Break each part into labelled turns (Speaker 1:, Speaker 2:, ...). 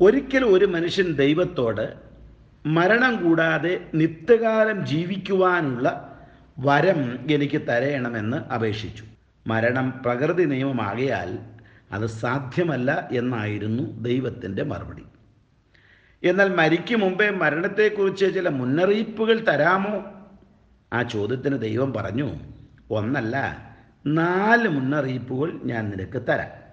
Speaker 1: ഒരിക്കലും ഒരു മനുഷ്യൻ ദൈവത്തോട് മരണം കൂടാതെ നിത്യകാലം ജീവിക്കുവാനുള്ള വരം എനിക്ക് തരയണമെന്ന് അപേക്ഷിച്ചു. മരണം പ്രകൃതി നിയമമാകയാൽ അത് സാധ്യമല്ല എന്നായിരുന്നു ദൈവത്തിന്റെ മറുപടി. എന്നാൽ മരിക്കും മുമ്പേ മരണത്തെക്കുറിച്ച് ചില മുന്നറിയിപ്പുകൾ തരാമോ? ആ ചോദ്യത്തിന് ദൈവം പറഞ്ഞു ഒന്നല്ല നാല് മുന്നറിയിപ്പുകൾ ഞാൻ നിനക്ക് തരാം.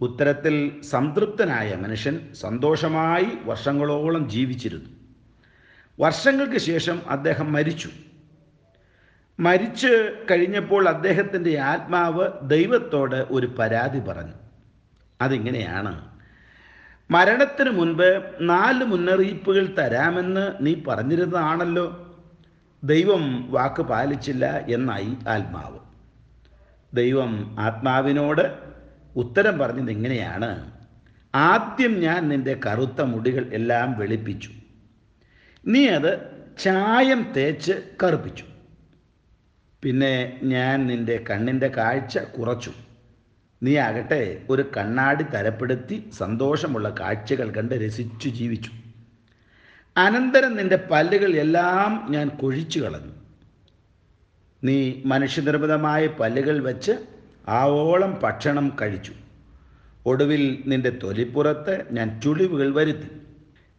Speaker 1: ഉത്തരത്തിൽ സംതൃപ്തനായ മനുഷ്യൻ സന്തോഷമായി വർഷങ്ങളോളം ജീവിച്ചിരുന്നു. വർഷങ്ങൾക്ക് ശേഷം അദ്ദേഹം മരിച്ചു. മരിച്ച് കഴിഞ്ഞപ്പോൾ അദ്ദേഹത്തിന്റെ ആത്മാവ് ദൈവത്തോട് ഒരു പരാതി പറഞ്ഞു. അതിങ്ങനെയാണ്? മരണത്തിന് മുൻപ് നാല് മുന്നറിയിപ്പുകൾ തരാമെന്ന് നീ പറഞ്ഞിരുന്നതാണല്ലോ. ദൈവം വാക്ക് പാലിച്ചില്ല എന്നായി ആത്മാവ്. ദൈവം ആത്മാവിനോട് ഉത്തരം പറഞ്ഞത് ഇങ്ങനെയാണ് ആദ്യം ഞാൻ നിന്റെ കറുത്ത മുടികൾ എല്ലാം വെളുപ്പിച്ചു. നീ അത് ചായം തേച്ച് കറുപ്പിച്ചു. പിന്നെ ഞാൻ നിന്റെ കണ്ണിന്റെ കാഴ്ച കുറച്ചു. നീ ആകട്ടെ ഒരു കണ്ണാടി തരപ്പെടുത്തി സന്തോഷമുള്ള കാഴ്ചകൾ കണ്ട് രസിച്ചു ജീവിച്ചു. അനന്തരം നിന്റെ പല്ലുകൾ എല്ലാം ഞാൻ കൊഴിച്ചു കളഞ്ഞു. നീ മനുഷ്യനിർമ്മിതമായ പല്ലുകൾ വെച്ച് ആവോളം ഭക്ഷണം കഴിച്ചു. ഒടുവിൽ നിന്റെ തൊലിപ്പുറത്ത് ഞാൻ ചുളിവുകൾ വരുത്തി.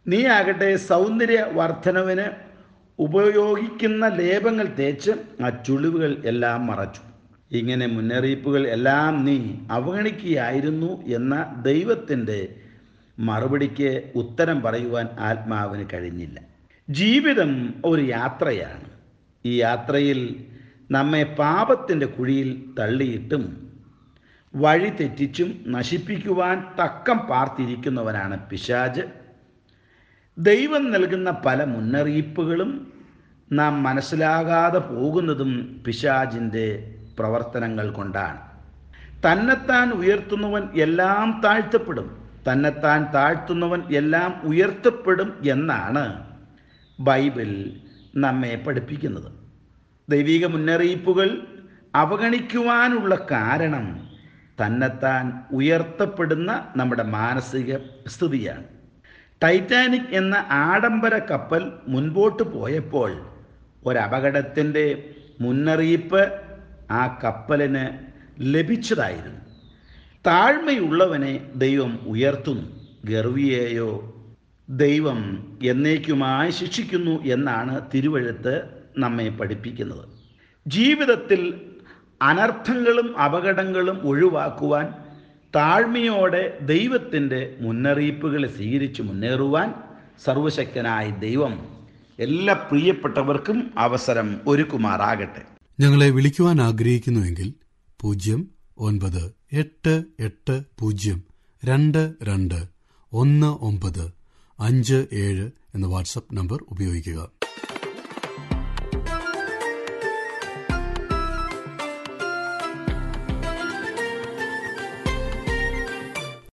Speaker 1: നീ ആകട്ടെ സൗന്ദര്യ വർധനവിന് ഉപയോഗിക്കുന്ന ലേപങ്ങൾ തേച്ച് ആ ചുളിവുകൾ എല്ലാം മറച്ചു. ഇങ്ങനെ മുന്നറിയിപ്പുകൾ എല്ലാം നീ അവഗണിക്കുകയായിരുന്നു എന്ന ദൈവത്തിന്റെ മറുപടിക്ക് ഉത്തരം പറയുവാൻ ആത്മാവിന് കഴിഞ്ഞില്ല. ജീവിതം ഒരു യാത്രയാണ്. ഈ യാത്രയിൽ നമ്മെ പാപത്തിന്റെ കുഴിയിൽ തള്ളിയിട്ടും വഴി തെറ്റിച്ചും നശിപ്പിക്കുവാൻ തക്കം പാർത്തിരിക്കുന്നവനാണ് പിശാജ്. ദൈവം നൽകുന്ന പല മുന്നറിയിപ്പുകളും നാം മനസ്സിലാകാതെ പോകുന്നതും പിശാജിന്റെ പ്രവർത്തനങ്ങൾ കൊണ്ടാണ്. തന്നെത്താൻ ഉയർത്തുന്നവൻ എല്ലാം താഴ്ത്തപ്പെടും. തന്നെത്താൻ താഴ്ത്തുന്നവൻ എല്ലാം ഉയർത്തപ്പെടും എന്നാണ് ബൈബിൾ നമ്മെ പഠിപ്പിക്കുന്നത്. ദൈവിക മുന്നറിയിപ്പുകൾ അവഗണിക്കുവാനുള്ള കാരണം തന്നെത്താൻ ഉയർത്തപ്പെടുന്ന നമ്മുടെ മാനസിക സ്ഥിതിയാണ്. ടൈറ്റാനിക് എന്ന ആഡംബര കപ്പൽ മുൻപോട്ട് പോയപ്പോൾ ഒരപകടത്തിന്റെ മുന്നറിയിപ്പ് ആ കപ്പലിന് ലഭിച്ചതായിരുന്നു. താഴ്മയുള്ളവനെ ദൈവം ഉയർത്തുന്നു. ഗർവിയെയോ ദൈവം എന്നേക്കുമായി ശിക്ഷിക്കുന്നു എന്നാണ് തിരുവഴുത്ത് നമ്മെ പഠിപ്പിക്കുന്നത്. ജീവിതത്തിൽ അനർത്ഥങ്ങളും അപകടങ്ങളും ഒഴിവാക്കുവാൻ താഴ്മയോടെ ദൈവത്തിന്റെ മുന്നറിയിപ്പുകളെ സ്വീകരിച്ച് മുന്നേറുവാൻ സർവശക്തനായ ദൈവം എല്ലാ പ്രിയപ്പെട്ടവർക്കും അവസരം ഒരുക്കുമാറാകട്ടെ.
Speaker 2: ഞങ്ങളെ വിളിക്കുവാൻ ആഗ്രഹിക്കുന്നുവെങ്കിൽ പൂജ്യം ഒൻപത് എട്ട് എട്ട് പൂജ്യം രണ്ട് രണ്ട് ഒന്ന് ഒമ്പത് അഞ്ച് ഏഴ് എന്ന വാട്സപ്പ് നമ്പർ ഉപയോഗിക്കുക.